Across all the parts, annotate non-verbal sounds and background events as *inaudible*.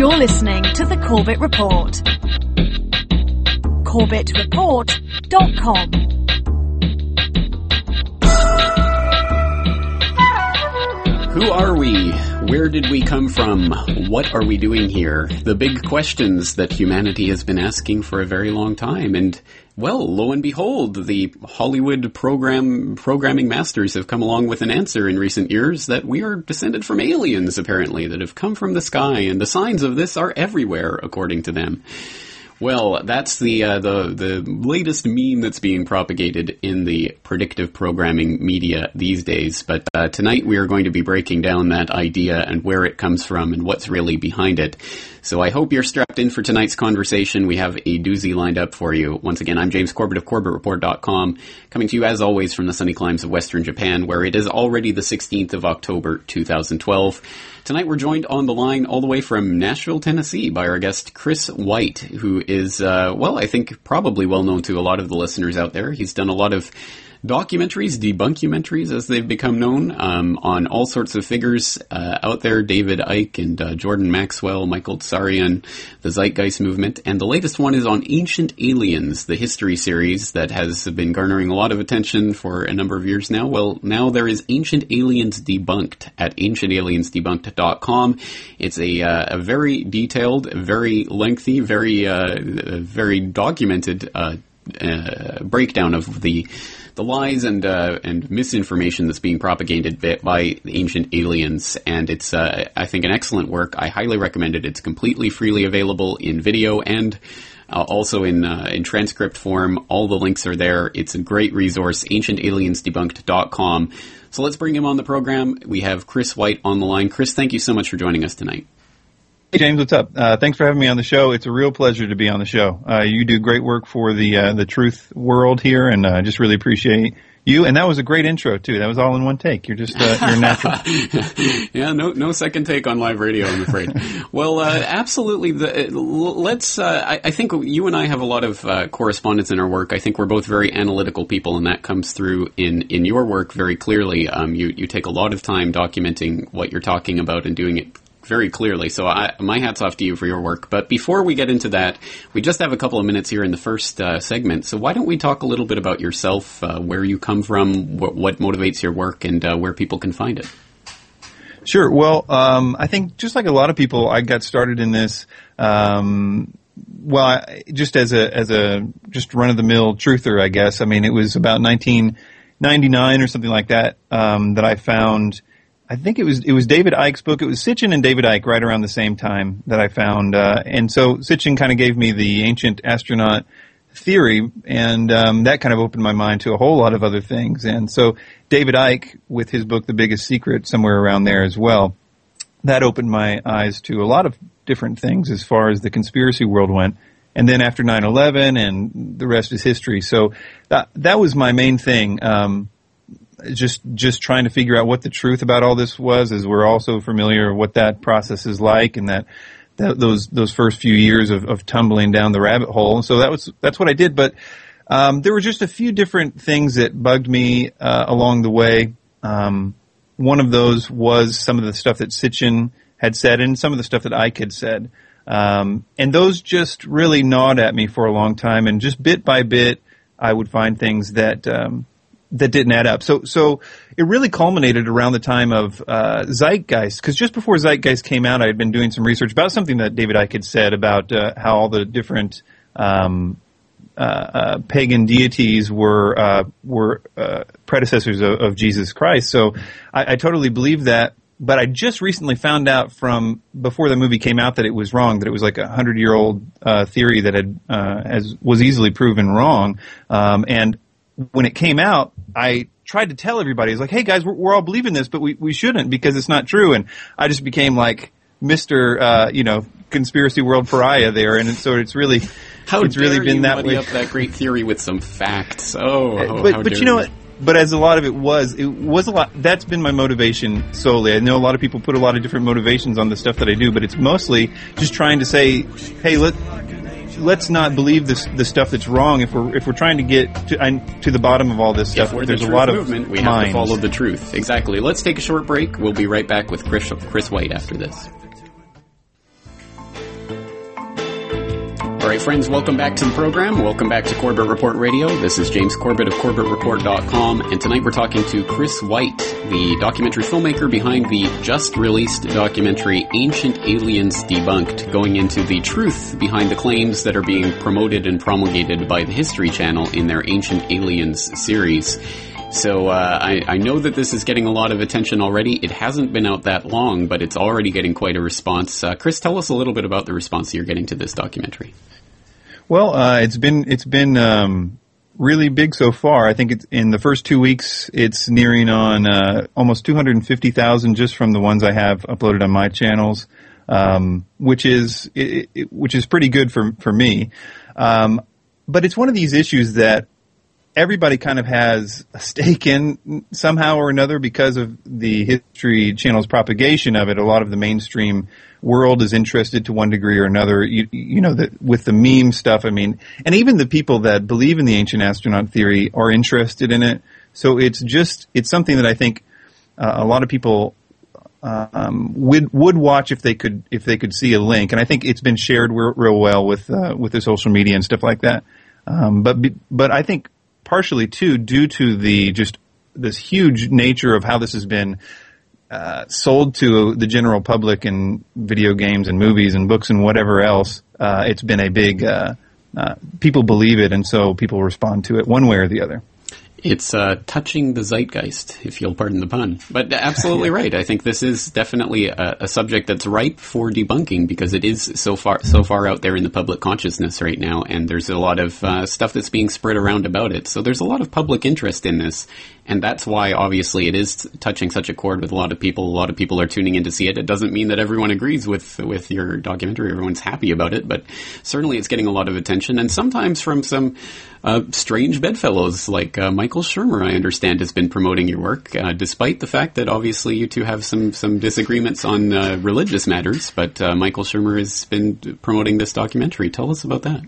You're listening to the Corbett Report. CorbettReport.com. Who are we? Where did we come from? What are we doing here? The big questions that humanity has been asking for a very long time. And, well, lo and behold, the Hollywood program, programming masters have come along with an answer in recent years that we are descended from aliens, apparently, that have come from the sky. And the signs of this are everywhere, according to them. Well, that's the uh, the the latest meme that's being propagated in the predictive programming media these days. But uh, tonight we are going to be breaking down that idea and where it comes from and what's really behind it. So I hope you're strapped in for tonight's conversation. We have a doozy lined up for you. Once again, I'm James Corbett of CorbettReport.com, coming to you as always from the sunny climes of Western Japan, where it is already the 16th of October 2012. Tonight we're joined on the line all the way from Nashville, Tennessee by our guest Chris White, who is, uh, well, I think probably well known to a lot of the listeners out there. He's done a lot of documentaries, debunkumentaries as they've become known, um, on all sorts of figures uh, out there, David Icke and uh, Jordan Maxwell, Michael Tsarion, the Zeitgeist movement, and the latest one is on Ancient Aliens, the history series that has been garnering a lot of attention for a number of years now. Well, now there is Ancient Aliens Debunked at ancientaliensdebunked.com. It's a, uh, a very detailed, very lengthy, very, uh, very documented, uh, breakdown of the the lies and uh, and misinformation that's being propagated by ancient aliens, and it's uh, I think an excellent work. I highly recommend it. It's completely freely available in video and. Uh, also in uh, in transcript form, all the links are there. It's a great resource, ancientaliensdebunked.com. So let's bring him on the program. We have Chris White on the line. Chris, thank you so much for joining us tonight. Hey James, what's up? Uh, thanks for having me on the show. It's a real pleasure to be on the show. Uh, you do great work for the uh, the truth world here, and I uh, just really appreciate you. And that was a great intro too. That was all in one take. You're just uh, you're natural. *laughs* yeah, no no second take on live radio. I'm afraid. *laughs* well, uh, absolutely. The, let's. I, I, think you and I have a lot of correspondence in our work. I think we're both very analytical people, and that comes through in in your work very clearly. Um, you you take a lot of time documenting what you're talking about and doing it very clearly. So I, my hat's off to you for your work. But before we get into that, we just have a couple of minutes here in the first uh, segment. So why don't we talk a little bit about yourself, uh, where you come from, wh- what motivates your work, and uh, where people can find it? Sure. Well, um, I think just like a lot of people, I got started in this. Um, well, I, just as a as a just run of the mill truther, I guess. I mean, it was about 1999 or something like that um, that I found I think it was it was David Icke's book. It was Sitchin and David Icke right around the same time that I found, uh, and so Sitchin kind of gave me the ancient astronaut theory, and um, that kind of opened my mind to a whole lot of other things. And so David Icke, with his book The Biggest Secret, somewhere around there as well, that opened my eyes to a lot of different things as far as the conspiracy world went. And then after 9/11, and the rest is history. So that that was my main thing. Um, just just trying to figure out what the truth about all this was, as we're also familiar what that process is like, and that, that those those first few years of, of tumbling down the rabbit hole. So that was that's what I did. But um, there were just a few different things that bugged me uh, along the way. Um, one of those was some of the stuff that Sitchin had said, and some of the stuff that Icke had said. Um, and those just really gnawed at me for a long time, and just bit by bit, I would find things that um, that didn't add up. So, so it really culminated around the time of uh, Zeitgeist, because just before Zeitgeist came out, I had been doing some research about something that David Icke had said about uh, how all the different um, uh, uh pagan deities were uh, were uh, predecessors of, of, Jesus Christ. So, I, I totally believe that. But I just recently found out from before the movie came out that it was wrong. That it was like a hundred year old theory that had has was easily proven wrong. Um, and when it came out, I tried to tell everybody, "It's like, hey guys, we're, we're, all believing this, but we, we shouldn't because it's not true." And I just became like Mister, uh, you know, conspiracy world pariah there, and so it's really, how it's really been that way. up that great theory with some facts. Oh, oh but but you know what? But as a lot of it was, it was a lot. That's been my motivation solely. I know a lot of people put a lot of different motivations on the stuff that I do, but it's mostly just trying to say, hey, let let's not believe this the stuff that's wrong. If we're if we're trying to get to to the bottom of all this stuff, there's the a lot of movement. We minds. have to follow the truth. Exactly. Let's take a short break. We'll be right back with Chris Chris White after this. Right, friends, welcome back to the program. Welcome back to Corbett Report Radio. This is James Corbett of CorbettReport.com, and tonight we're talking to Chris White, the documentary filmmaker behind the just released documentary Ancient Aliens Debunked, going into the truth behind the claims that are being promoted and promulgated by the History Channel in their Ancient Aliens series. So uh, I, I, know that this is getting a lot of attention already. It hasn't been out that long, but it's already getting quite a response. Uh, Chris, tell us a little bit about the response you're getting to this documentary. Well, uh, it's been it's been um, really big so far. I think in the first two weeks, it's nearing on uh, almost 250,000 just from the ones I have uploaded on my channels, um, which is it, it, which is pretty good for for me. Um, but it's one of these issues that everybody kind of has a stake in somehow or another because of the History Channel's propagation of it. A lot of the mainstream world is interested to one degree or another. You, you know, with the meme stuff, I mean, and even the people that believe in the ancient astronaut theory are interested in it. So it's just, it's something that I think uh, a lot of people um, would would watch if they could if they could see a link, and I think it's been shared real, real well with uh, with the social media and stuff like that. Um, but but I think partially too due to the just this huge nature of how this has been uh, sold to the general public in video games and movies and books and whatever else. Uh, it's been a big uh, uh people believe it, and so people respond to it one way or the other. It's uh, touching the zeitgeist, if you'll pardon the pun. But absolutely *laughs* right. I think this is definitely a, a, subject that's ripe for debunking because it is so far so far out there in the public consciousness right now, and there's a lot of uh, stuff that's being spread around about it. So there's a lot of public interest in this, and that's why obviously it is touching such a chord with a lot of people. A lot of people are tuning in to see it. It doesn't mean that everyone agrees with with your documentary. Everyone's happy about it, but certainly it's getting a lot of attention, and sometimes from some uh, strange bedfellows like uh, Michael Shermer, I understand, has been promoting your work, uh, despite the fact that obviously you two have some some disagreements on uh, religious matters. But uh, Michael Shermer has been promoting this documentary. Tell us about that.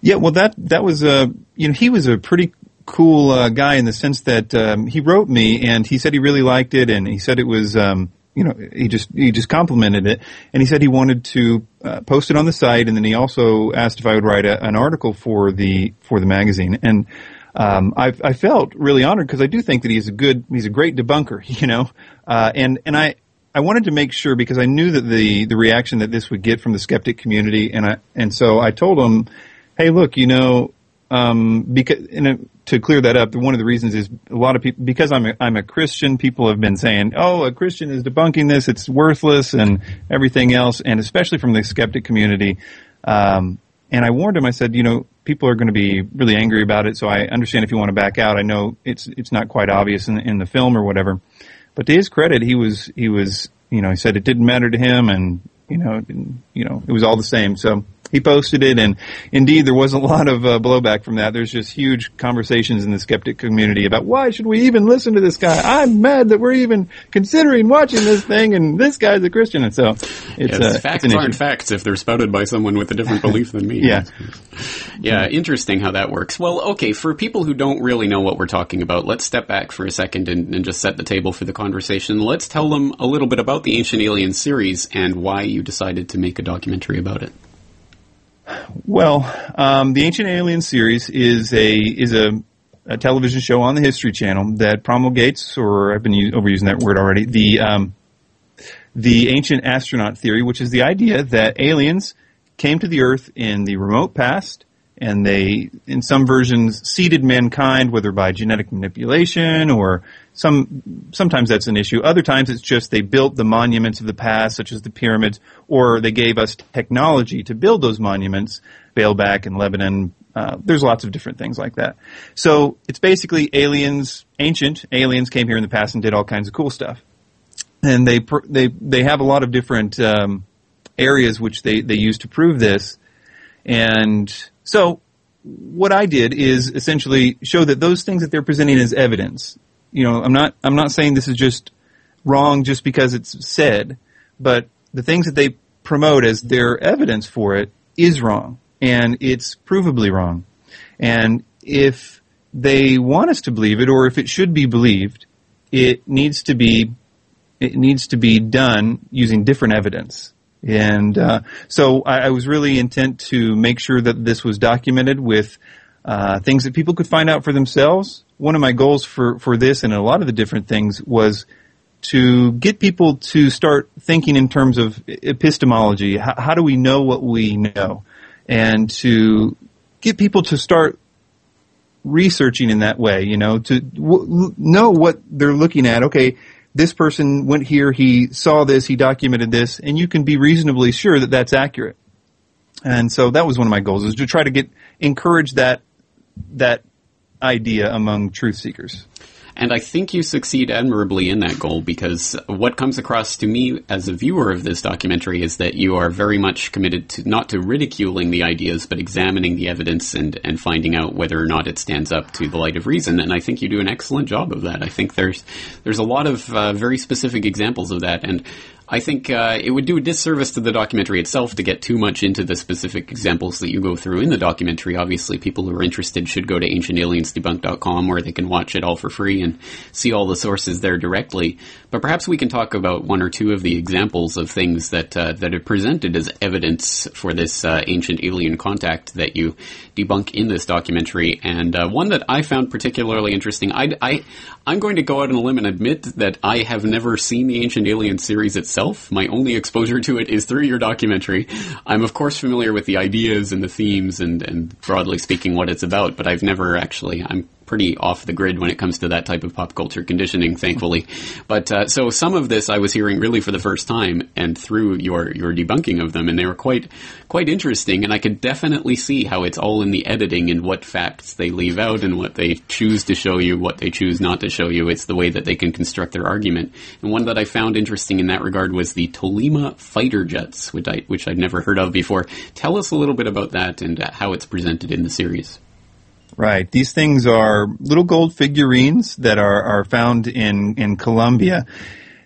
Yeah, well, that that was a you know he was a pretty cool uh, guy in the sense that um, he wrote me and he said he really liked it and he said it was um, you know, he just he just complimented it, and he said he wanted to uh, post it on the site, and then he also asked if I would write a, an article for the for the magazine, and um, I, I felt really honored because I do think that he's a good he's a great debunker, *laughs* you know, uh, and and I. I wanted to make sure because I knew that the, the reaction that this would get from the skeptic community, and I and so I told him, "Hey, look, you know, um, because in a, to clear that up, one of the reasons is a lot of people because I'm a, I'm a Christian. People have been saying, "Oh, a Christian is debunking this; it's worthless," and everything else, and especially from the skeptic community. Um, and I warned him. I said, you know, people are going to be really angry about it. So I understand if you want to back out. I know it's it's not quite obvious in, in the film or whatever. But to his credit, he was he was you know he said it didn't matter to him, and you know you know it was all the same. So he posted it, and indeed there was a lot of uh, blowback from that. There's just huge conversations in the skeptic community about why should we even listen to this guy? I'm mad that we're even considering watching this thing, and this guy's a Christian, and so it's, yes, uh, facts it's aren't facts if they're spouted by someone with a different belief than me. yeah, yeah, interesting how that works. Well, okay, for people who don't really know what we're talking about, let's step back for a second and, and just set the table for the conversation. Let's tell them a little bit about the Ancient Aliens series and why you decided to make a documentary about it. Well, um, the Ancient Alien series is a is a, a, television show on the History Channel that promulgates, or I've been u- overusing that word already, the um, the ancient astronaut theory, which is the idea that aliens came to the Earth in the remote past and they, in some versions, seeded mankind, whether by genetic manipulation or some, sometimes that's an issue. Other times it's just they built the monuments of the past, such as the pyramids, or they gave us technology to build those monuments, Baalbek and Lebanon. Uh, there's lots of different things like that. So it's basically aliens, ancient aliens came here in the past and did all kinds of cool stuff. And they, they, they have a lot of different, um, areas which they, they use to prove this. And so what I did is essentially show that those things that they're presenting as evidence, you know, I'm not, I'm not saying this is just wrong just because it's said, but the things that they promote as their evidence for it is wrong and it's provably wrong. And if they want us to believe it or if it should be believed, it needs to be, it needs to be done using different evidence And uh, so I, I, was really intent to make sure that this was documented with uh, things that people could find out for themselves. One of my goals for, for this and a lot of the different things was to get people to start thinking in terms of epistemology. How, how do we know what we know? And to get people to start researching in that way, you know, to w- know what they're looking at. Okay, this person went here, he saw this, he documented this, and you can be reasonably sure that that's accurate. And so that was one of my goals, is to try to get encourage that that idea among truth seekers. And I think you succeed admirably in that goal because what comes across to me as a viewer of this documentary is that you are very much committed to not to ridiculing the ideas, but examining the evidence and, and finding out whether or not it stands up to the light of reason. And I think you do an excellent job of that. I think there's there's a lot of uh, very specific examples of that. And I think uh, it would do a disservice to the documentary itself to get too much into the specific examples that you go through in the documentary. Obviously, people who are interested should go to ancientaliensdebunked.com where they can watch it all for free and see all the sources there directly. But perhaps we can talk about one or two of the examples of things that uh, that are presented as evidence for this uh, ancient alien contact that you debunk in this documentary. And uh, one that I found particularly interesting, I, I, I'm going to go out on a limb and admit that I have never seen the Ancient Alien series itself. My only exposure to it is through your documentary. I'm of course familiar with the ideas and the themes and, and broadly speaking what it's about, but I've never actually, I'm pretty off the grid when it comes to that type of pop culture conditioning, thankfully. But uh, so some of this I was hearing really for the first time, and through your your debunking of them, and they were quite quite interesting. And I could definitely see how it's all in the editing and what facts they leave out and what they choose to show you, what they choose not to show you. It's the way that they can construct their argument. And one that I found interesting in that regard was the Tolima fighter jets, which I which I'd never heard of before. Tell us a little bit about that and how it's presented in the series. Right. These things are little gold figurines that are, are found in, in Colombia.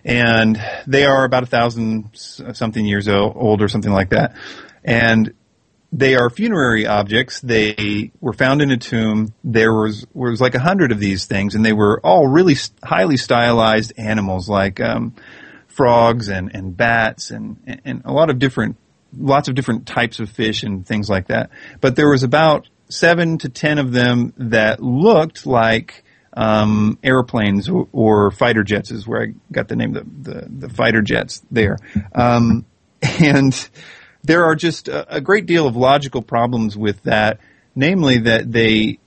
And they are about a thousand something years old or something like that. And they are funerary objects. They were found in a tomb. There was was like a hundred of these things, and they were all really highly stylized animals, like um, frogs and, and bats and and a lot of different, lots of different types of fish and things like that. But there was about seven to ten of them that looked like um, airplanes or, or, fighter jets is where I got the name of the, the, the fighter jets there. Um, *laughs* and there are just a, a, great deal of logical problems with that, namely that they,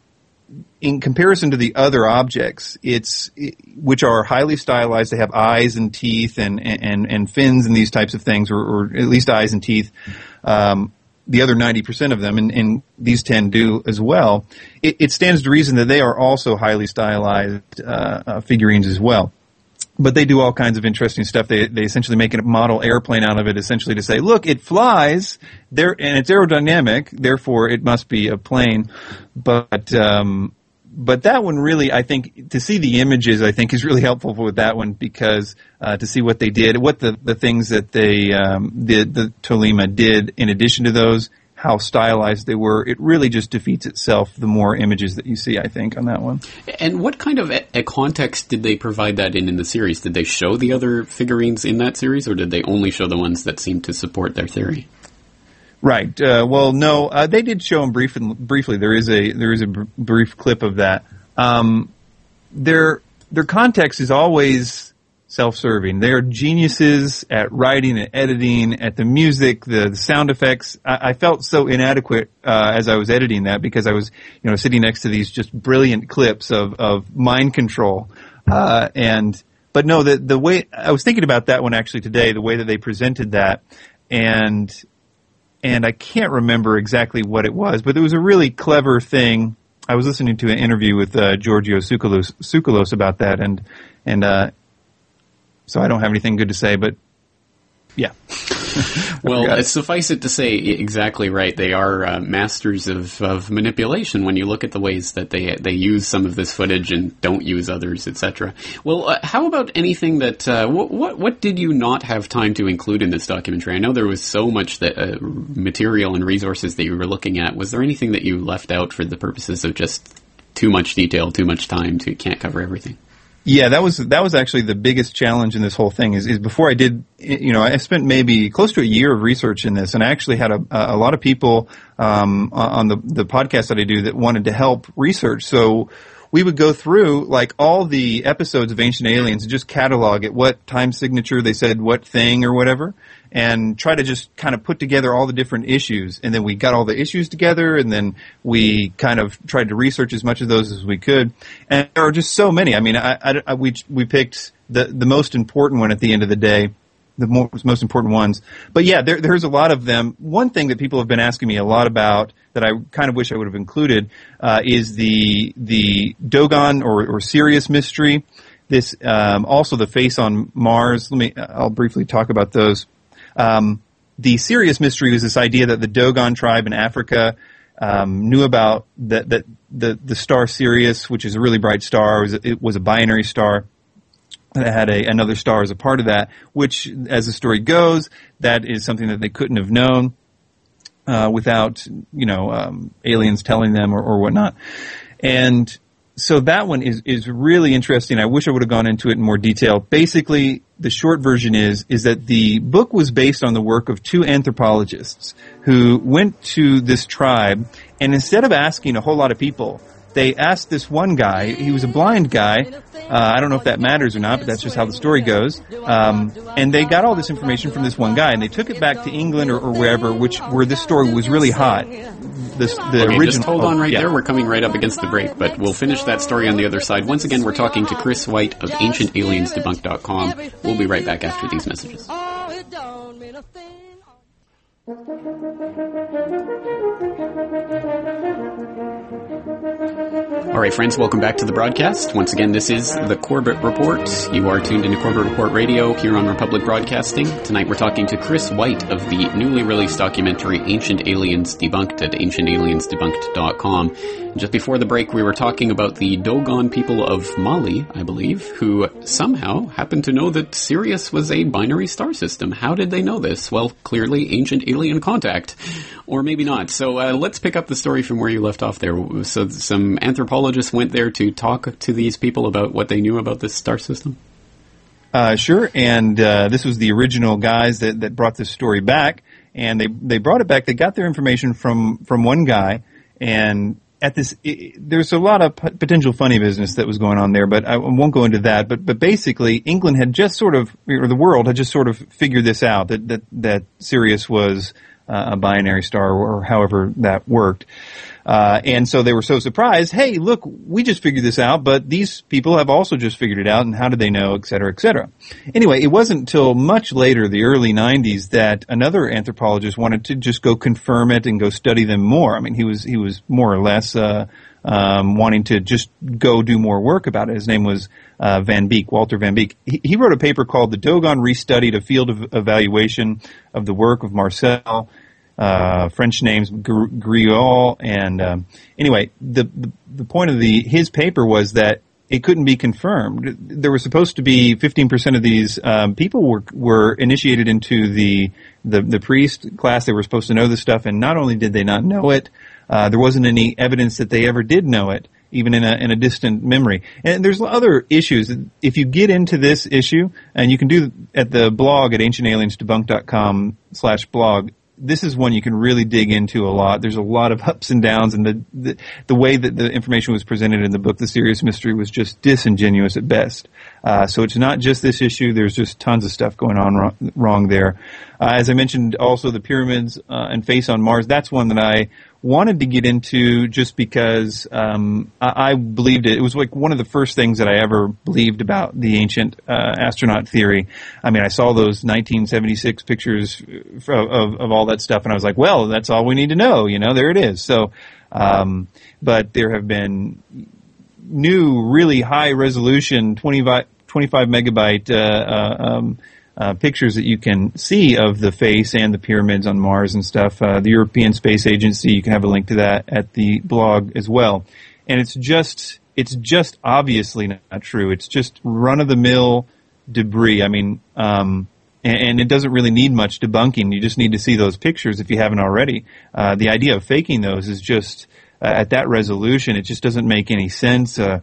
in comparison to the other objects, it's which are highly stylized. They have eyes and teeth and and and fins and these types of things, or, or at least eyes and teeth. Um, the other 90% of them, and, and, these 10 do as well, it, it, stands to reason that they are also highly stylized uh, uh, figurines as well. But they do all kinds of interesting stuff. They, they essentially make a model airplane out of it, essentially to say, look, it flies, there, and it's aerodynamic, therefore it must be a plane. But um, but that one really, I think, to see the images, I think is really helpful with that one because uh, to see what they did, what the, the things that they um, the the Tolima did in addition to those, how stylized they were, it really just defeats itself the more images that you see. I think on that one. And what kind of a context did they provide that in in the series? Did they show the other figurines in that series, or did they only show the ones that seemed to support their theory? Right. Uh, well, no, uh, they did show them brief, briefly. There is a there is a br- brief clip of that. Um, their their context is always self-serving. They are geniuses at writing and editing, at the music, the, the sound effects. I, I, felt so inadequate uh, as I was editing that because I was, you know, sitting next to these just brilliant clips of of mind control, uh, and but no, the the way I was thinking about that one actually today, the way that they presented that, and and I can't remember exactly what it was, but it was a really clever thing. I was listening to an interview with uh, Giorgio Tsoukalos, about that, and and uh, so I don't have anything good to say, but yeah. *laughs* well, suffice it to say, exactly right. They are uh, masters of, of manipulation when you look at the ways that they they use some of this footage and don't use others, etc. Well, uh, how about anything that uh, what, what, what did you not have time to include in this documentary? I know there was so much that uh, material and resources that you were looking at. Was there anything that you left out for the purposes of just too much detail, too much time, to can't cover everything? Yeah, that was that was actually the biggest challenge in this whole thing. Is, is before I did, you know, I spent maybe close to a year of research in this, and I actually had a, a lot of people um, on the the podcast that I do that wanted to help research. So we would go through like all the episodes of Ancient Aliens and just catalog it, what time signature they said what thing or whatever, and try to just kind of put together all the different issues. And then we got all the issues together, and then we kind of tried to research as much of those as we could. And there are just so many. I mean, I, I, I we we picked the the most important one at the end of the day the most, most important ones. But yeah, there, there's a lot of them. One thing that people have been asking me a lot about that I kind of wish I would have included uh, is the the Dogon or, or Sirius mystery. This um, also the face on Mars. Let me. I'll briefly talk about those. Um, the Sirius mystery was this idea that the Dogon tribe in Africa um, knew about that that the the star Sirius, which is a really bright star, was, it was a binary star that had a, another star as a part of that, which, as the story goes, that is something that they couldn't have known uh, without, you know, um, aliens telling them or, or whatnot. And so that one is is really interesting. I wish I would have gone into it in more detail. Basically, the short version is is that the book was based on the work of two anthropologists who went to this tribe and instead of asking a whole lot of people they asked this one guy, he was a blind guy, uh, I don't know if that matters or not, but that's just how the story goes. Um, and they got all this information from this one guy, and they took it back to England or, or wherever, which where this story was really hot. This, the okay, original. just hold on right yeah. there. We're coming right up against the break, but we'll finish that story on the other side. Once again, we're talking to Chris White of AncientAliensDebunk.com. We'll be right back after these messages. All right, friends, welcome back to the broadcast. Once again, this is the Corbett Report. You are tuned into Corbett Report Radio here on Republic Broadcasting. Tonight we're talking to Chris White of the newly released documentary Ancient Aliens Debunked at ancientaliensdebunked.com. Just before the break, we were talking about the Dogon people of Mali, I believe, who somehow happened to know that Sirius was a binary star system. How did they know this? Well, clearly ancient alien contact. Or maybe not. So uh, let's pick up the story from where you left off there. So some anthropologists went there to talk to these people about what they knew about this star system? Uh, sure, and uh, this was the original guys that, that brought this story back, and they they brought it back. They got their information from from one guy, and at this, it, there's a lot of potential funny business that was going on there, but I won't go into that. But but basically, England had just sort of, or the world had just sort of figured this out that that that Sirius was uh, a binary star, or however that worked. Uh, and so they were so surprised. Hey, look, we just figured this out, but these people have also just figured it out, and how did they know, et cetera, et cetera. Anyway, it wasn't until much later, the early '90s, that another anthropologist wanted to just go confirm it and go study them more. I mean, he was he was more or less uh, um, wanting to just go do more work about it. His name was uh, Van Beek, Walter Van Beek. He, he, wrote a paper called "The Dogon Restudied: A Field of Evaluation of the Work of Marcel." Uh, French names Griaule, and um, anyway, the, the the point of the his paper was that it couldn't be confirmed. There was supposed to be 15% of these um, people were were initiated into the, the the priest class. They were supposed to know this stuff, and not only did they not know it, uh, there wasn't any evidence that they ever did know it, even in a in a distant memory. And there's other issues. If you get into this issue, and you can do at the blog at ancientaliensdebunk.com slash blog, this is one you can really dig into a lot. There's a lot of ups and downs, and the, the, the way that the information was presented in the book, The Sirius Mystery, was just disingenuous at best. Uh, so it's not just this issue. There's just tons of stuff going on wrong, wrong there. Uh, as I mentioned, also the pyramids uh, and face on Mars. That's one that I wanted to get into just because um, I, I, believed it. It was like one of the first things that I ever believed about the ancient uh, astronaut theory. I mean, I saw those 1976 pictures of, of, of, all that stuff, and I was like, well, that's all we need to know. You know, there it is. So, um, but there have been new, really high resolution 25, 25 megabyte uh, uh, um, uh, pictures that you can see of the face and the pyramids on Mars and stuff. The European Space Agency, you can have a link to that at the blog as well. And it's just, it's just obviously not true. It's just run of the mill debris. I mean, um, and, it doesn't really need much debunking. You just need to see those pictures if you haven't already. Uh, the idea of faking those is just, uh, at that resolution, it just doesn't make any sense. Uh,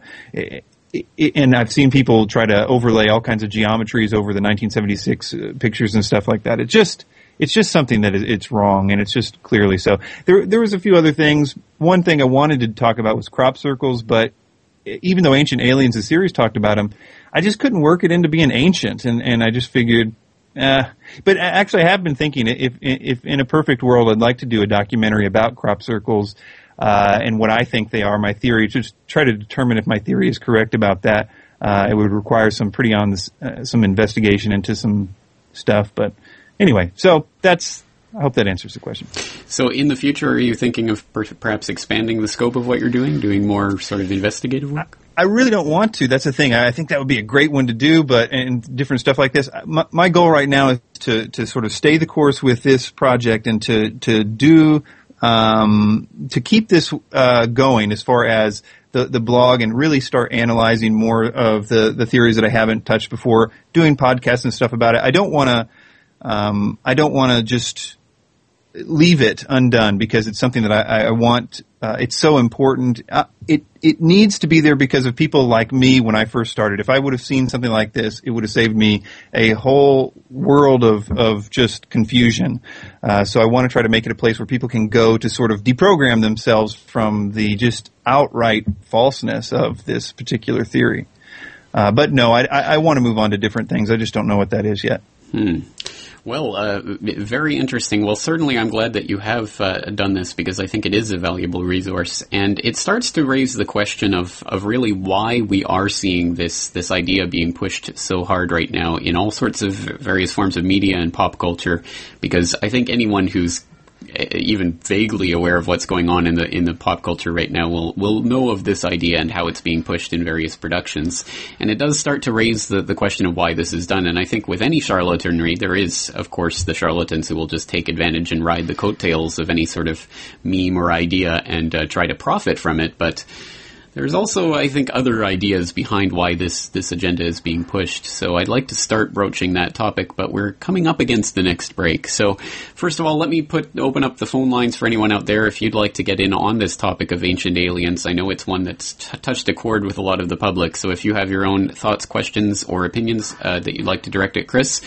and I've seen people try to overlay all kinds of geometries over the 1976 uh, pictures and stuff like that. It just it's just something that it's wrong, and it's just clearly so. There there was a few other things. One thing I wanted to talk about was crop circles, but even though Ancient Aliens, the series talked about them, I just couldn't work it into being ancient, and and I just figured. Uh, but actually, I have been thinking if if in a perfect world, I'd like to do a documentary about crop circles uh, and what I think they are. My theory, just try to determine if my theory is correct about that. Uh, it would require some pretty on this, uh, some investigation into some stuff. But anyway, so that's. I hope that answers the question. So, in the future, are you thinking of per- perhaps expanding the scope of what you're doing, doing more sort of investigative work? I really don't want to. That's the thing. I think that would be a great one to do, but and different stuff like this. My, my goal right now is to to sort of stay the course with this project and to to do um, to keep this uh, going as far as the, the blog and really start analyzing more of the, the theories that I haven't touched before, doing podcasts and stuff about it. I don't want to, um, I don't want to just leave it undone because it's something that I, I want. Uh, it's so important. Uh, it it needs to be there because of people like me when I first started. If I would have seen something like this, it would have saved me a whole world of of just confusion. Uh, so I want to try to make it a place where people can go to sort of deprogram themselves from the just outright falseness of this particular theory. Uh, but no, I, I, I want to move on to different things. I just don't know what that is yet. Hmm. Well, uh, very interesting. Well, certainly I'm glad that you have uh, done this because I think it is a valuable resource, and it starts to raise the question of, of really why we are seeing this this idea being pushed so hard right now in all sorts of various forms of media and pop culture. Because I think anyone who's even vaguely aware of what's going on in the in the pop culture right now will will know of this idea and how it's being pushed in various productions. And it does start to raise the, the question of why this is done. And I think with any charlatanry, there is, of course, the charlatans who will just take advantage and ride the coattails of any sort of meme or idea and uh, try to profit from it. But there's also, I think, other ideas behind why this, this agenda is being pushed. So I'd like to start broaching that topic, but we're coming up against the next break. So first of all, let me put, open up the phone lines for anyone out there if you'd like to get in on this topic of ancient aliens. I know it's one that's t- touched a chord with a lot of the public. So if you have your own thoughts, questions, or opinions uh, that you'd like to direct at Chris,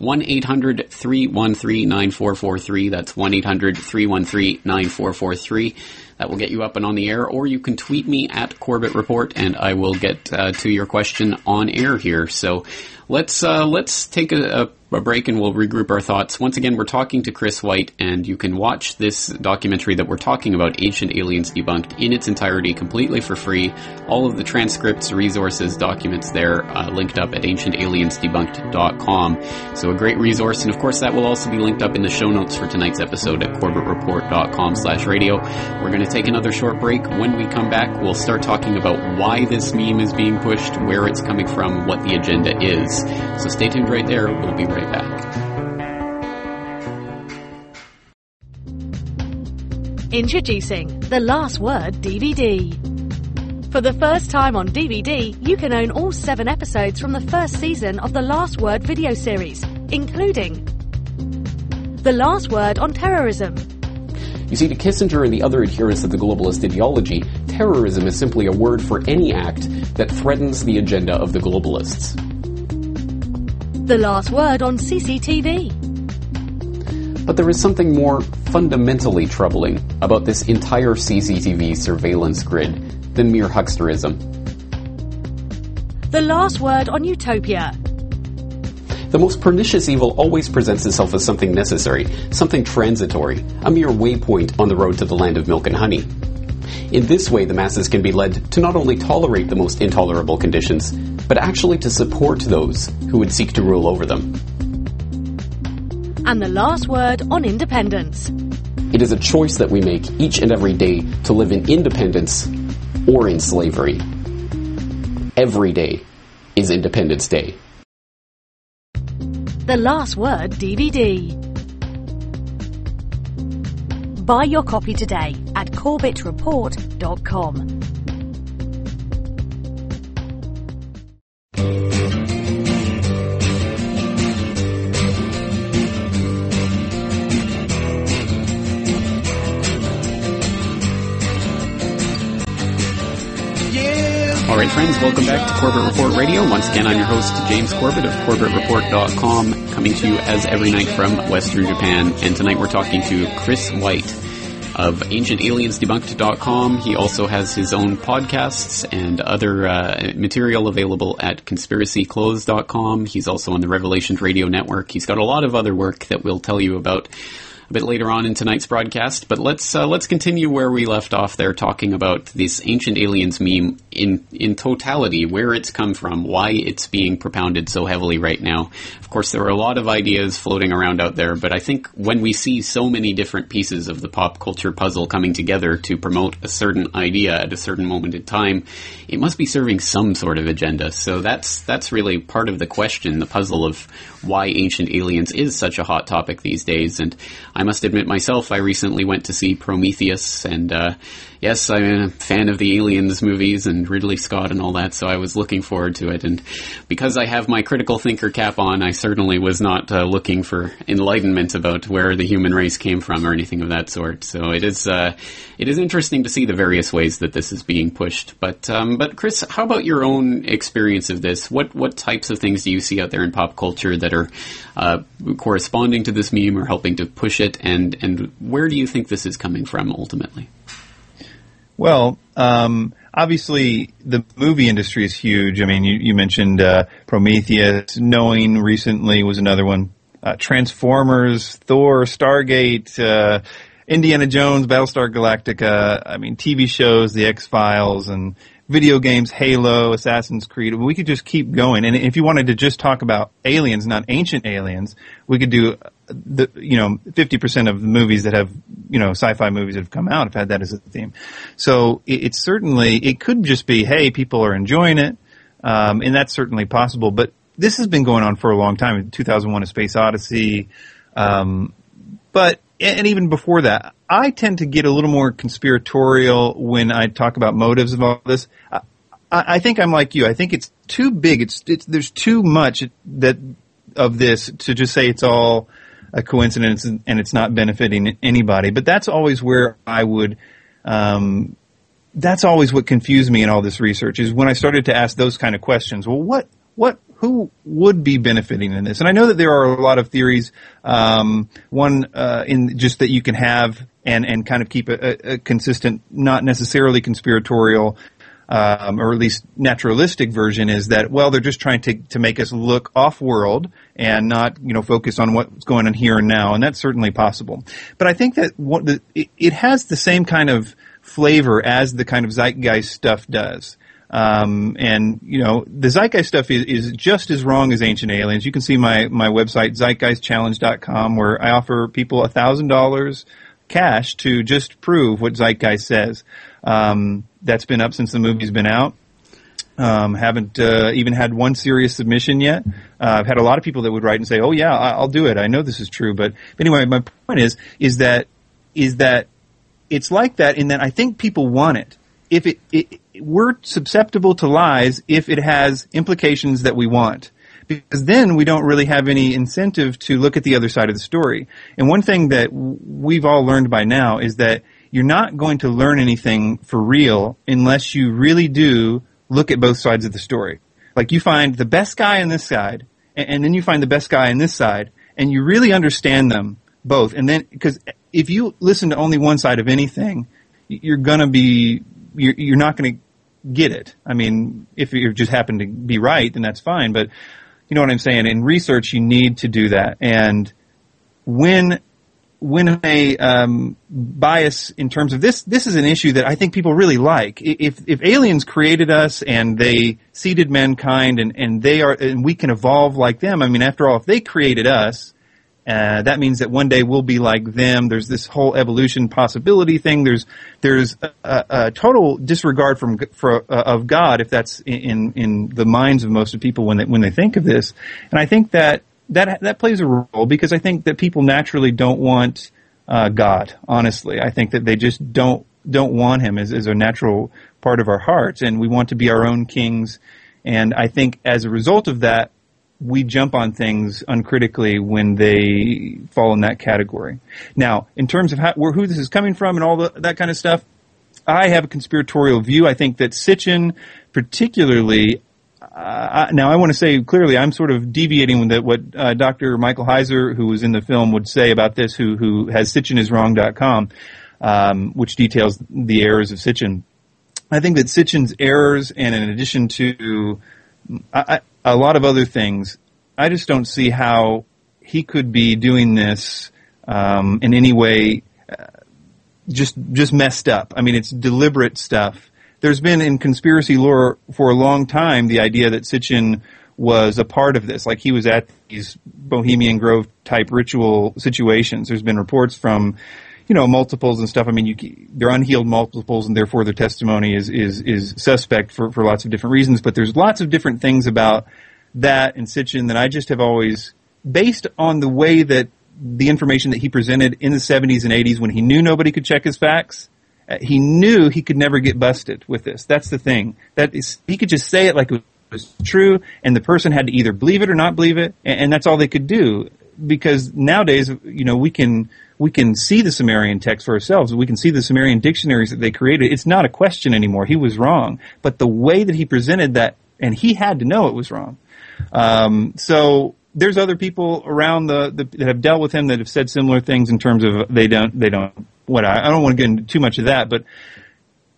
1-800-313-9443. That's 1-800-313-9443. That will get you up and on the air, or you can tweet me at Corbett Report, and I will get uh, to your question on air here. So let's uh, let's take a, a break and we'll regroup our thoughts. Once again, we're talking to Chris White, and you can watch this documentary that we're talking about, Ancient Aliens Debunked, in its entirety, completely for free. All of the transcripts, resources, documents there uh, linked up at ancientaliensdebunked.com. So a great resource, and of course that will also be linked up in the show notes for tonight's episode at corbettreport.com slash radio. We're going to take another short break. When we come back, we'll start talking about why this meme is being pushed, where it's coming from, what the agenda is. So stay tuned right there. We'll be right back. Introducing The Last Word DVD. For the first time on DVD, you can own all seven episodes from the first season of the Last Word video series, including The Last Word on Terrorism. You see, to Kissinger and the other adherents of the globalist ideology, terrorism is simply a word for any act that threatens the agenda of the globalists. The Last Word on CCTV. But there is something more fundamentally troubling about this entire CCTV surveillance grid than mere hucksterism. The Last Word on Utopia. The most pernicious evil always presents itself as something necessary, something transitory, a mere waypoint on the road to the land of milk and honey. In this way, the masses can be led to not only tolerate the most intolerable conditions, but actually to support those who would seek to rule over them. And the last word on independence. It is a choice that we make each and every day to live in independence or in slavery. Every day is Independence Day. The Last Word DVD. Buy your copy today at corbettreport.com. All right, friends, welcome back to Corbett Report Radio. Once again, I'm your host, James Corbett of CorbettReport.com, coming to you as every night from Western Japan. And tonight we're talking to Chris White of AncientAliensDebunked.com. He also has his own podcasts and other uh, material available at ConspiracyClothes.com. He's also on the Revelations Radio Network. He's got a lot of other work that we'll tell you about bit later on in tonight's broadcast. But let's uh, let's continue where we left off there, talking about this ancient aliens meme in in totality, where it's come from, why it's being propounded so heavily right now. Of course, there are a lot of ideas floating around out there, but I think when we see so many different pieces of the pop culture puzzle coming together to promote a certain idea at a certain moment in time, it must be serving some sort of agenda. So that's that's really part of the question, the puzzle of why ancient aliens is such a hot topic these days. And I must admit myself, I recently went to see Prometheus, and uh, yes, I'm a fan of the Aliens movies and Ridley Scott and all that, so I was looking forward to it. And because I have my critical thinker cap on, I certainly was not uh, looking for enlightenment about where the human race came from or anything of that sort. So it is uh, it is interesting to see the various ways that this is being pushed. But um, but Chris, how about your own experience of this? What what types of things do you see out there in pop culture that are uh, corresponding to this meme or helping to push it? And and where do you think this is coming from ultimately? Well, um, obviously the movie industry is huge. I mean, you, you mentioned uh, Prometheus. Knowing recently was another one. Uh, Transformers, Thor, Stargate, uh, Indiana Jones, Battlestar Galactica. I mean, TV shows, The X Files, and video games, Halo, Assassin's Creed. We could just keep going. And if you wanted to just talk about aliens, not ancient aliens, we could do the you know 50% of the movies that have you know sci-fi movies that have come out have had that as a theme. So it, it's certainly it could just be hey people are enjoying it um, and that's certainly possible. But this has been going on for a long time. 2001 a space odyssey um, but and even before that i tend to get a little more conspiratorial when i talk about motives of all this. I, I think i'm like you. I think it's too big. It's, it's there's too much that of this to just say it's all a coincidence and it's not benefiting anybody. But that's always where I would, um, that's always what confused me in all this research is when I started to ask those kind of questions. Well, what, what, who would be benefiting in this? And I know that there are a lot of theories. Um, one uh, in just that you can have and and kind of keep a, a consistent, not necessarily conspiratorial um, or at least naturalistic version is that well they're just trying to to make us look off world and not you know focus on what's going on here and now and that's certainly possible. But I think that what the, it, it has the same kind of flavor as the kind of zeitgeist stuff does. Um, and you know the zeitgeist stuff is, is just as wrong as ancient aliens. You can see my my website zeitgeistchallenge.com where I offer people a thousand dollars cash to just prove what zeitgeist says. Um, that's been up since the movie's been out. Um, haven't uh, even had one serious submission yet. Uh, I've had a lot of people that would write and say, "Oh yeah, I'll do it. I know this is true." But, but anyway, my point is is that is that it's like that in that I think people want it. If it, it we're susceptible to lies if it has implications that we want because then we don't really have any incentive to look at the other side of the story. And one thing that we've all learned by now is that you're not going to learn anything for real unless you really do look at both sides of the story. Like you find the best guy on this side, and, and then you find the best guy on this side, and you really understand them both. And then, because if you listen to only one side of anything, you're gonna be, you're, you're not gonna get it. I mean, if you just happen to be right, then that's fine. But you know what I'm saying? In research, you need to do that. And when when a um, bias in terms of this, this is an issue that I think people really like. If if aliens created us and they seeded mankind and and they are and we can evolve like them. I mean, after all, if they created us, uh, that means that one day we'll be like them. There's this whole evolution possibility thing. There's there's a, a total disregard from for, uh, of God if that's in in the minds of most of people when they when they think of this. And I think that that that plays a role because I think that people naturally don't want uh, God. Honestly, I think that they just don't don't want Him as, as a natural part of our hearts, and we want to be our own kings. And I think as a result of that, we jump on things uncritically when they fall in that category. Now, in terms of how, where, who this is coming from and all the, that kind of stuff, I have a conspiratorial view. I think that Sitchin particularly, uh, now I want to say clearly I'm sort of deviating with what uh, Dr. Michael Heiser, who was in the film, would say about this, who who has SitchinIsWrong.com, um, which details the errors of Sitchin. I think that Sitchin's errors, and in addition to I, I, a lot of other things, I just don't see how he could be doing this um, in any way uh, just just messed up. I mean, it's deliberate stuff. There's been in conspiracy lore for a long time the idea that Sitchin was a part of this, like he was at these Bohemian Grove type ritual situations. There's been reports from, you know, multiples and stuff. I mean, you, they're unhealed multiples, and therefore their testimony is is is suspect for for lots of different reasons. But there's lots of different things about that and Sitchin that I just have always, based on the way that the information that he presented in the 70s and 80s when he knew nobody could check his facts, he knew he could never get busted with this. That's the thing. That is, he could just say it like it was true, and the person had to either believe it or not believe it, and, and that's all they could do. Because nowadays, you know, we can we can see the Sumerian text for ourselves. We can see the Sumerian dictionaries that they created. It's not a question anymore. He was wrong, but the way that he presented that, and he had to know it was wrong. Um, so there's other people around the, the, that have dealt with him that have said similar things in terms of they don't they don't what I, I don't want to get into too much of that, but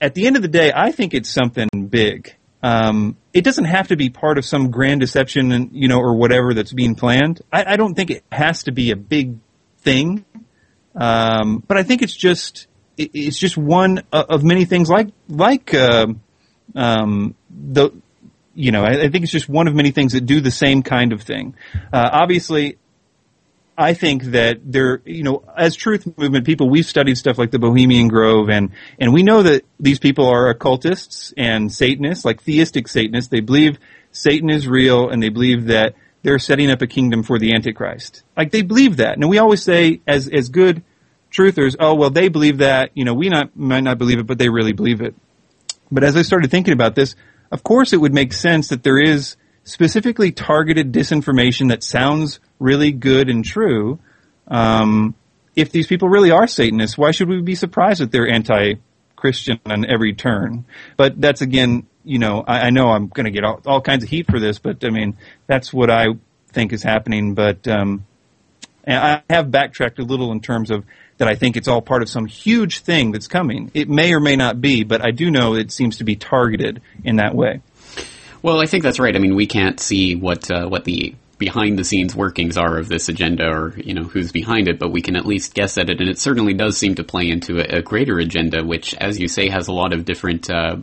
at the end of the day, I think it's something big. Um, it doesn't have to be part of some grand deception, and you know, or whatever that's being planned. I, I don't think it has to be a big thing, um, but I think it's just it, it's just one of many things like like uh, um, the you know, I, I, think it's just one of many things that do the same kind of thing. Uh, obviously, I think that there, you know, as truth movement people, we've studied stuff like the Bohemian Grove, and and we know that these people are occultists and Satanists, like theistic Satanists. They believe Satan is real, and they believe that they're setting up a kingdom for the Antichrist. Like they believe that. And we always say, as as good truthers, oh well, they believe that. You know, we not might not believe it, but they really believe it. But as I started thinking about this, of course it would make sense that there is specifically targeted disinformation that sounds really good and true. Um, if these people really are Satanists, why should we be surprised that they're anti-Christian on every turn? But that's again, you know, I, I know I'm going to get all, all, kinds of heat for this, but I mean, that's what I think is happening. But um, I have backtracked a little in terms of that I think it's all part of some huge thing that's coming. It may or may not be, but I do know it seems to be targeted in that way. Well, I think that's right. I mean, we can't see what uh, what the behind the scenes workings are of this agenda or you know who's behind it but we can at least guess at it. And it certainly does seem to play into a, a greater agenda which as you say has a lot of different uh,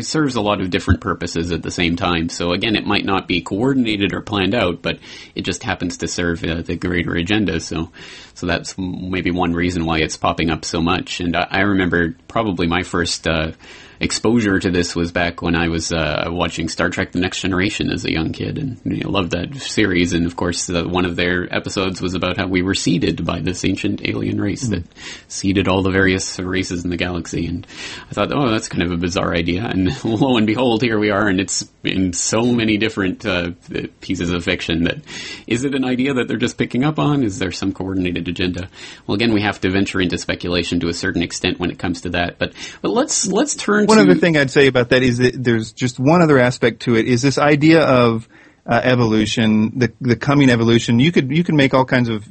serves a lot of different purposes at the same time. So again it might not be coordinated or planned out but it just happens to serve uh, the greater agenda. So so that's maybe one reason why it's popping up so much. And I, I remember probably my first uh, exposure to this was back when I was uh, watching Star Trek: The Next Generation as a young kid, and you know, loved that series. And of course, uh, one of their episodes was about how we were seeded by this ancient alien race mm. that seeded all the various races in the galaxy. And I thought, oh, that's kind of a bizarre idea. And *laughs* lo and behold, here we are, and it's in so many different uh, pieces of fiction. That is it an idea that they're just picking up on? Is there some coordinated agenda? Well, again, we have to venture into speculation to a certain extent when it comes to that. But but let's let's turn one other thing I'd say about that is that there's just one other aspect to it is this idea of uh, evolution, the the coming evolution. You could you can make all kinds of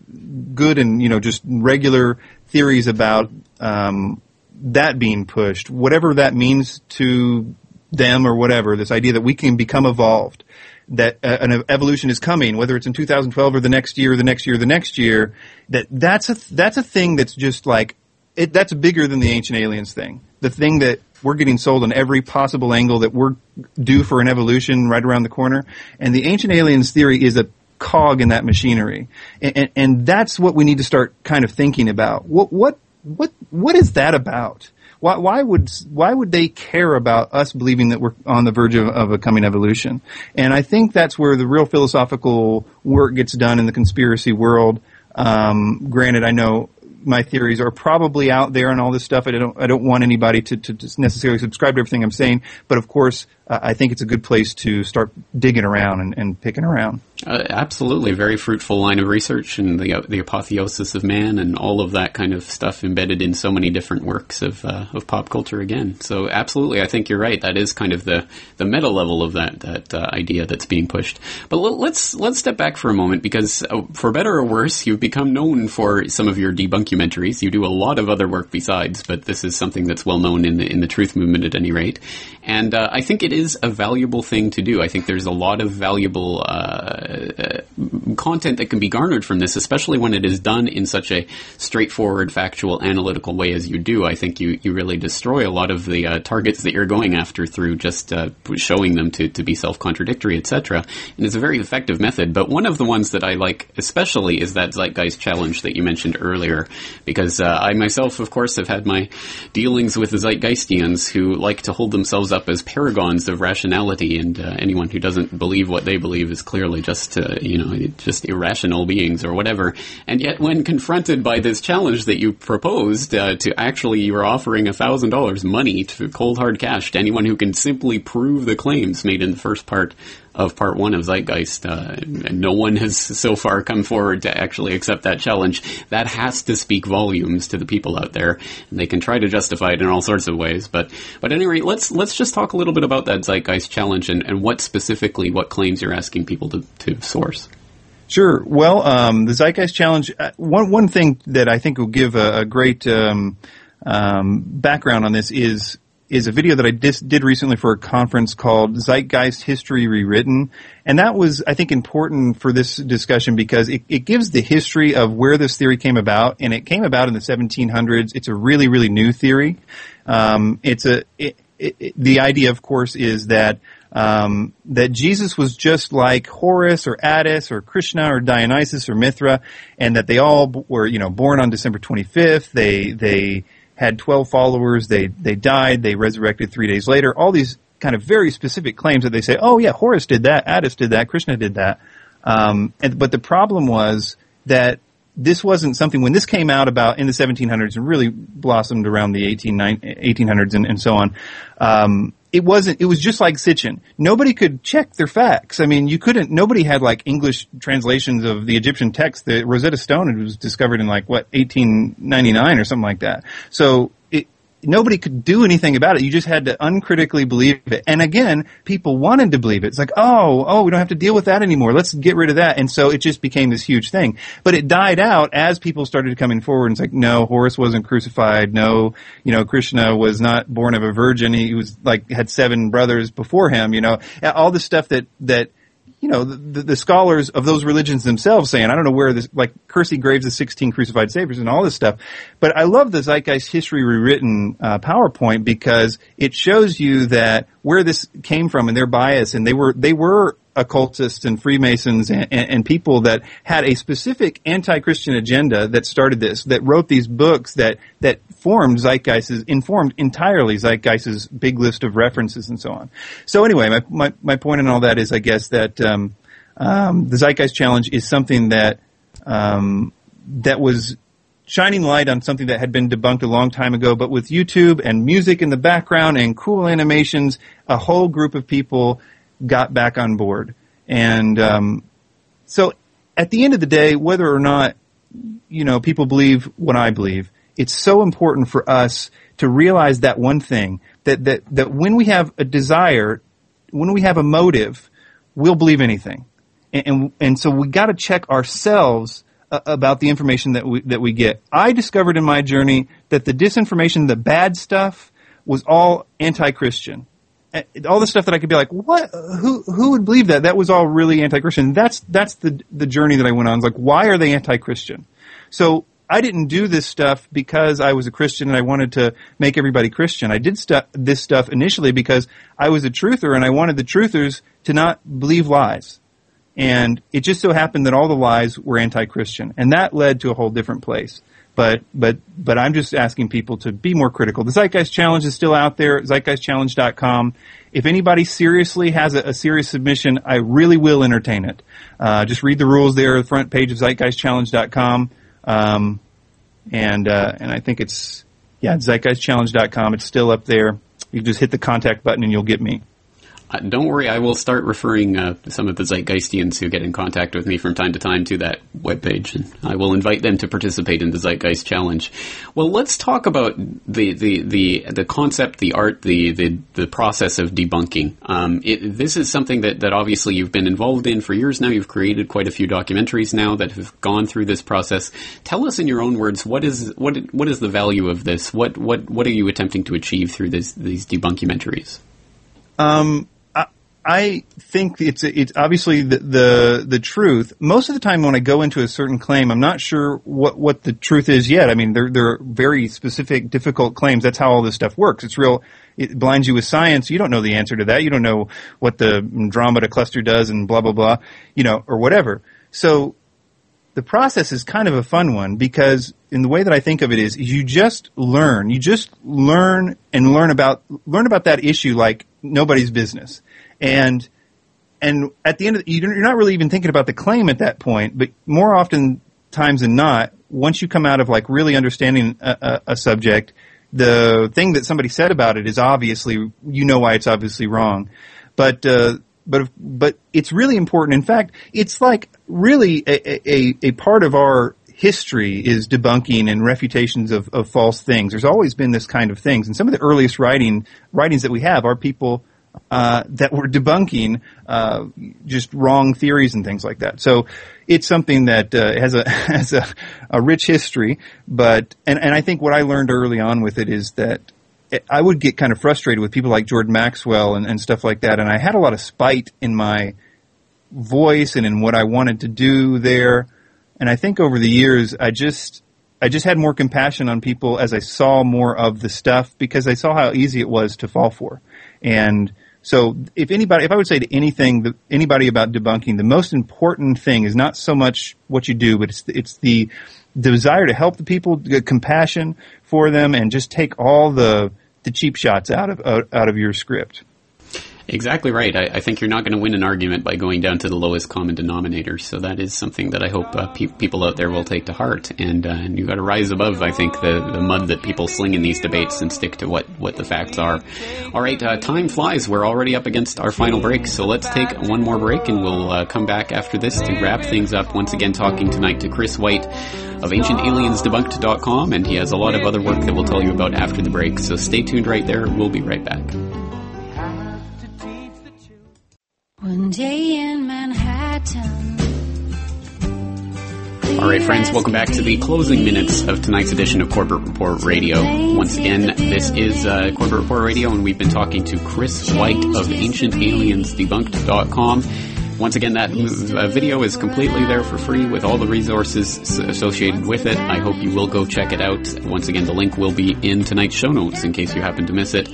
good and you know just regular theories about um, that being pushed, whatever that means to them or whatever. This idea that we can become evolved, that uh, an evolution is coming, whether it's in 2012 or the next year, or the next year, or the next year. That that's a that's a thing that's just like it, that's bigger than the ancient aliens thing. The thing that we're getting sold on every possible angle that we're due for an evolution right around the corner. And the ancient aliens theory is a cog in that machinery. And, and, and that's what we need to start kind of thinking about. What, what, what, what is that about? Why, why would why would they care about us believing that we're on the verge of, of, a coming evolution? And I think that's where the real philosophical work gets done in the conspiracy world. Um, granted, I know my theories are probably out there and all this stuff. I don't I don't want anybody to, to necessarily subscribe to everything I'm saying, but of course I think it's a good place to start digging around and, and picking around. Uh, absolutely, very fruitful line of research and the the apotheosis of man and all of that kind of stuff embedded in so many different works of uh, of pop culture. Again, so absolutely, I think you're right. That is kind of the the meta level of that that uh, idea that's being pushed. But l- let's let's step back for a moment because, uh, for better or worse, you've become known for some of your debunkumentaries. You do a lot of other work besides, but this is something that's well known in the in the truth movement at any rate. And I think it is a valuable thing to do. I think there's a lot of valuable uh, content that can be garnered from this, especially when it is done in such a straightforward, factual, analytical way as you do. I think you, you really destroy a lot of the uh, targets that you're going after through just uh, showing them to, to be self-contradictory, etc. And it's a very effective method. But one of the ones that I like especially is that Zeitgeist challenge that you mentioned earlier, because uh, I myself, of course, have had my dealings with the Zeitgeistians who like to hold themselves up as paragons of rationality, and uh, anyone who doesn't believe what they believe is clearly just just uh, you know just irrational beings or whatever. And yet, when confronted by this challenge that you proposed uh, to actually you are offering a thousand dollars money to cold hard cash to anyone who can simply prove the claims made in the first part of part one of Zeitgeist, uh, and no one has so far come forward to actually accept that challenge. That has to speak volumes to the people out there, and they can try to justify it in all sorts of ways. But, but at any rate, let's let's just talk a little bit about that Zeitgeist challenge and, and what specifically, what claims you're asking people to, to source. Sure. Well, um, the Zeitgeist Challenge. Uh, one one thing that I think will give a, a great um, um, background on this is is a video that I dis- did recently for a conference called Zeitgeist History Rewritten. And that was, I think, important for this discussion because it, it gives the history of where this theory came about. And it came about in the 1700s. It's a really, really new theory. Um, it's a, it, it, the idea, of course, is that um, that Jesus was just like Horus or Attis or Krishna or Dionysus or Mithra, and that they all were, you know, born on December 25th. They they had 12 followers. They, they died. They resurrected three days later. All these kind of very specific claims that they say, oh yeah, Horus did that, Attis did that, Krishna did that. Um, and, but the problem was that this wasn't something when this came out about in the 1700s and really blossomed around the 18, 1800s and, and so on. Um, it wasn't, it was just like Sitchin. Nobody could check their facts. I mean, you couldn't, nobody had like English translations of the Egyptian text. The Rosetta Stone was discovered in like, what, 1899 or something like that. So nobody could do anything about it. You just had to uncritically believe it. And again, people wanted to believe it. It's like, oh, oh, we don't have to deal with that anymore. Let's get rid of that. And so it just became this huge thing. But it died out as people started coming forward and it's like, no, Horus wasn't crucified. No, you know, Krishna was not born of a virgin. He was like, had seven brothers before him, you know, all the stuff that, that you know, the, the, scholars of those religions themselves saying, I don't know where this, like Kersey Graves' the 16 crucified saviors and all this stuff. But I love the Zeitgeist History Rewritten uh, PowerPoint because it shows you that where this came from and their bias, and they were, they were occultists and Freemasons and, and, and, people that had a specific anti-Christian agenda that started this, that wrote these books that, that formed Zeitgeist's, informed entirely Zeitgeist's big list of references and so on. So anyway, my, my, my point in all that is, I guess, that, um, um, the Zeitgeist Challenge is something that, um, that was shining light on something that had been debunked a long time ago, but with YouTube and music in the background and cool animations, a whole group of people got back on board. And um, so at the end of the day, whether or not you know people believe what I believe, it's so important for us to realize that one thing that that that when we have a desire, when we have a motive, we'll believe anything. And and, and so we got to check ourselves uh, about the information that we that we get. I discovered in my journey that the disinformation, the bad stuff, was all anti-Christian all the stuff that I could be like, what? Who who would believe that? That was all really anti-Christian. That's that's the the journey that I went on. It's like, why are they anti-Christian? So I didn't do this stuff because I was a Christian and I wanted to make everybody Christian. I did stu- this stuff initially because I was a truther and I wanted the truthers to not believe lies. And it just so happened that all the lies were anti-Christian, and that led to a whole different place. But but but I'm just asking people to be more critical. The Zeitgeist Challenge is still out there. Zeitgeistchallenge.com. If anybody seriously has a, a serious submission, I really will entertain it. Uh, just read the rules there, the front page of Zeitgeistchallenge.com. Um, and uh, and I think it's yeah, Zeitgeistchallenge.com. It's still up there. You just hit the contact button and you'll get me. Uh, don't worry, I will start referring uh, some of the Zeitgeistians who get in contact with me from time to time to that webpage, and I will invite them to participate in the Zeitgeist Challenge. Well, let's talk about the the the, the concept, the art, the the, the process of debunking. Um, it, this is something that, that obviously you've been involved in for years now. You've created quite a few documentaries now that have gone through this process. Tell us in your own words what is what what is the value of this? What what what are you attempting to achieve through this, these debunkumentaries? Um, I think it's it's obviously the, the, the truth. Most of the time, when I go into a certain claim, I'm not sure what what the truth is yet. I mean, they're they're very specific, difficult claims. That's how all this stuff works. It's real. It blinds you with science. You don't know the answer to that. You don't know what the Andromeda cluster does and blah blah blah. You know, or whatever. So the process is kind of a fun one because in the way that I think of it is, you just learn. You just learn and learn about learn about that issue like nobody's business and and at the end of the, you're not really even thinking about the claim at that point, but more often times than not, once you come out of like really understanding a, a, a subject, the thing that somebody said about it is obviously you know why it's obviously wrong, but uh, but but it's really important. In fact, it's like really a, a, a part of our history is debunking and refutations of, of false things. There's always been this kind of things, and some of the earliest writing writings that we have are people uh, that were debunking uh, just wrong theories and things like that. So it's something that uh, has a *laughs* has a, a rich history. But and and I think what I learned early on with it is that I would get kind of frustrated with people like Jordan Maxwell and, and stuff like that, and I had a lot of spite in my voice and in what I wanted to do there. And I think over the years, I just I just had more compassion on people as I saw more of the stuff because I saw how easy it was to fall for. And so if anybody, if I would say to anything, anybody about debunking, the most important thing is not so much what you do, but it's the, it's the, desire to help the people, compassion for them, and just take all the the cheap shots out of out of your script. Exactly right. I, I think you're not going to win an argument by going down to the lowest common denominator. So that is something that I hope uh, pe- people out there will take to heart. And, uh, and you've got to rise above, I think, the, the mud that people sling in these debates and stick to what, what the facts are. All right, uh, time flies. We're already up against our final break. So let's take one more break and we'll uh, come back after this to wrap things up. Once again, talking tonight to Chris White of AncientAliensDebunked.com. And he has a lot of other work that we'll tell you about after the break. So stay tuned right there. We'll be right back. One day in Manhattan. All right, friends, welcome back to the closing minutes of tonight's edition of Corbett Report Radio. Once again, this is uh, Corbett Report Radio, and we've been talking to Chris White of AncientAliensDebunked.com. Once again, that uh, video is completely there for free with all the resources associated with it. I hope you will go check it out. Once again, the link will be in tonight's show notes in case you happen to miss it.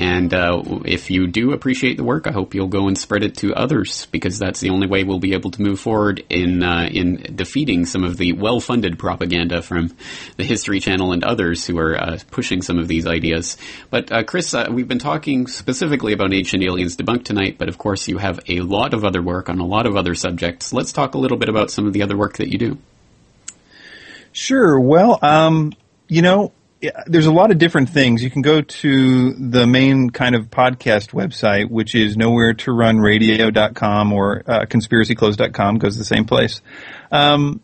And uh, if you do appreciate the work, I hope you'll go and spread it to others because that's the only way we'll be able to move forward in uh, in defeating some of the well-funded propaganda from the History Channel and others who are uh, pushing some of these ideas. But uh, Chris, uh, we've been talking specifically about ancient aliens debunked tonight, but of course you have a lot of other work on a lot of other subjects. Let's talk a little bit about some of the other work that you do. Sure. Well, um, you know, there's a lot of different things. You can go to the main kind of podcast website, which is nowhere to run radio.com or uh, conspiracyclothes.com goes the same place. Um,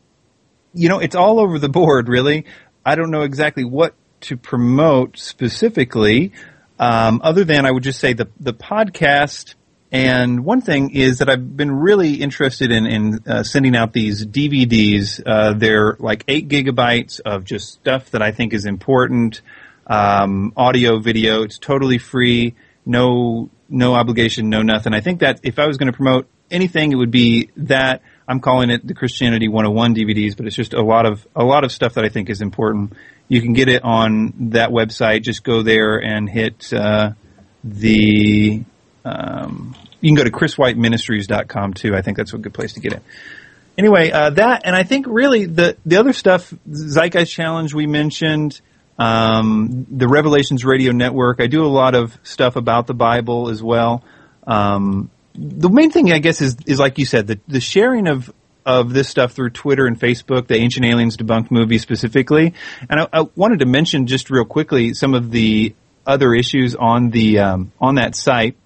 you know, it's all over the board, really. I don't know exactly what to promote specifically, um, other than I would just say the, the podcast and one thing is that I've been really interested in, in uh, sending out these DVDs. Uh, they're like eight gigabytes of just stuff that I think is important, um, audio, video. It's totally free, no no obligation, no nothing. I think that if I was going to promote anything, it would be that. I'm calling it the Christianity 101 DVDs, but it's just a lot of a lot of stuff that I think is important. You can get it on that website. Just go there and hit uh, the um, you can go to chriswhiteministries.com too. I think that's a good place to get it. Anyway, uh, that and I think really the the other stuff, Zeitgeist Challenge we mentioned, um, the Revelations Radio Network. I do a lot of stuff about the Bible as well. Um, the main thing, I guess, is is like you said, the the sharing of of this stuff through Twitter and Facebook, the Ancient Aliens Debunked movie specifically. And I, I wanted to mention just real quickly some of the other issues on the um, on that site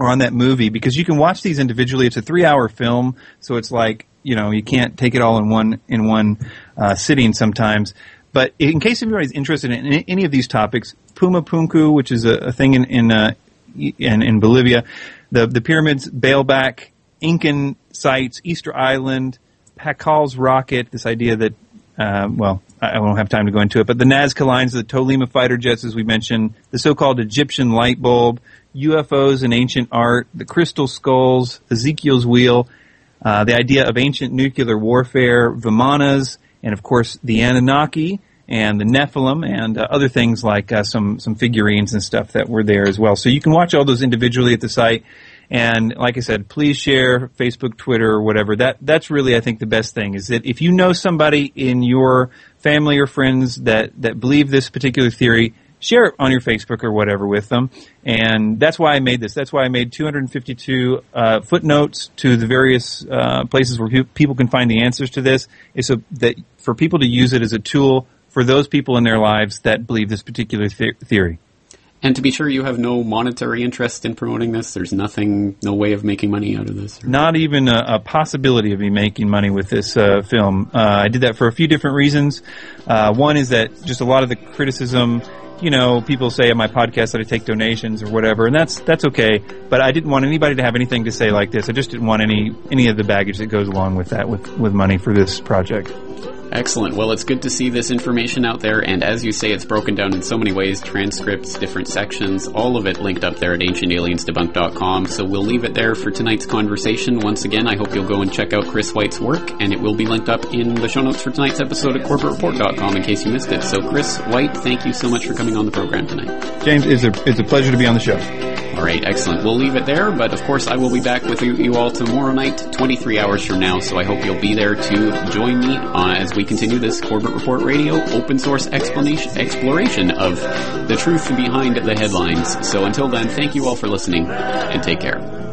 or on that movie because you can watch these individually. It's a three-hour film, so it's like you know you can't take it all in one in one uh, sitting sometimes. But in case anybody's interested in any of these topics, Puma Punku, which is a, a thing in in, uh, in in Bolivia, the the pyramids, Baalbek, Incan sites, Easter Island, Pakal's rocket. This idea that uh, well, I won't have time to go into it, but the Nazca lines, the Tolima fighter jets, as we mentioned, the so-called Egyptian light bulb, UFOs and ancient art, the crystal skulls, Ezekiel's wheel, uh, the idea of ancient nuclear warfare, Vimanas, and of course the Anunnaki and the Nephilim and uh, other things like uh, some some figurines and stuff that were there as well. So you can watch all those individually at the site. And like I said, please share Facebook, Twitter, or whatever. That that's really I think the best thing is that if you know somebody in your family or friends that that believe this particular theory, share it on your Facebook or whatever with them. And that's why I made this. That's why I made 252 uh, footnotes to the various uh, places where pe- people can find the answers to this. Is so that for people to use it as a tool for those people in their lives that believe this particular the- theory. And to be sure, you have no monetary interest in promoting this. There's nothing, no way of making money out of this. Not even a, a possibility of me making money with this uh, film. Uh, I did that for a few different reasons. Uh, one is that just a lot of the criticism you know, people say on my podcast that I take donations or whatever, and that's that's okay. But I didn't want anybody to have anything to say like this. I just didn't want any any of the baggage that goes along with that with with money for this project. Excellent. Well, it's good to see this information out there, and as you say, it's broken down in so many ways transcripts, different sections, all of it linked up there at ancientaliensdebunked.com. So we'll leave it there for tonight's conversation. Once again, I hope you'll go and check out Chris White's work, and it will be linked up in the show notes for tonight's episode at corbettreport.com in case you missed it. So, Chris White, thank you so much for coming on the program tonight. James, it's a, it's a pleasure to be on the show. All right, excellent. We'll leave it there, but of course I will be back with you, you all tomorrow night, 23 hours from now, so I hope you'll be there to join me uh, as we continue this Corbett Report Radio open source explanation, exploration of the truth behind the headlines. So until then, thank you all for listening, and take care.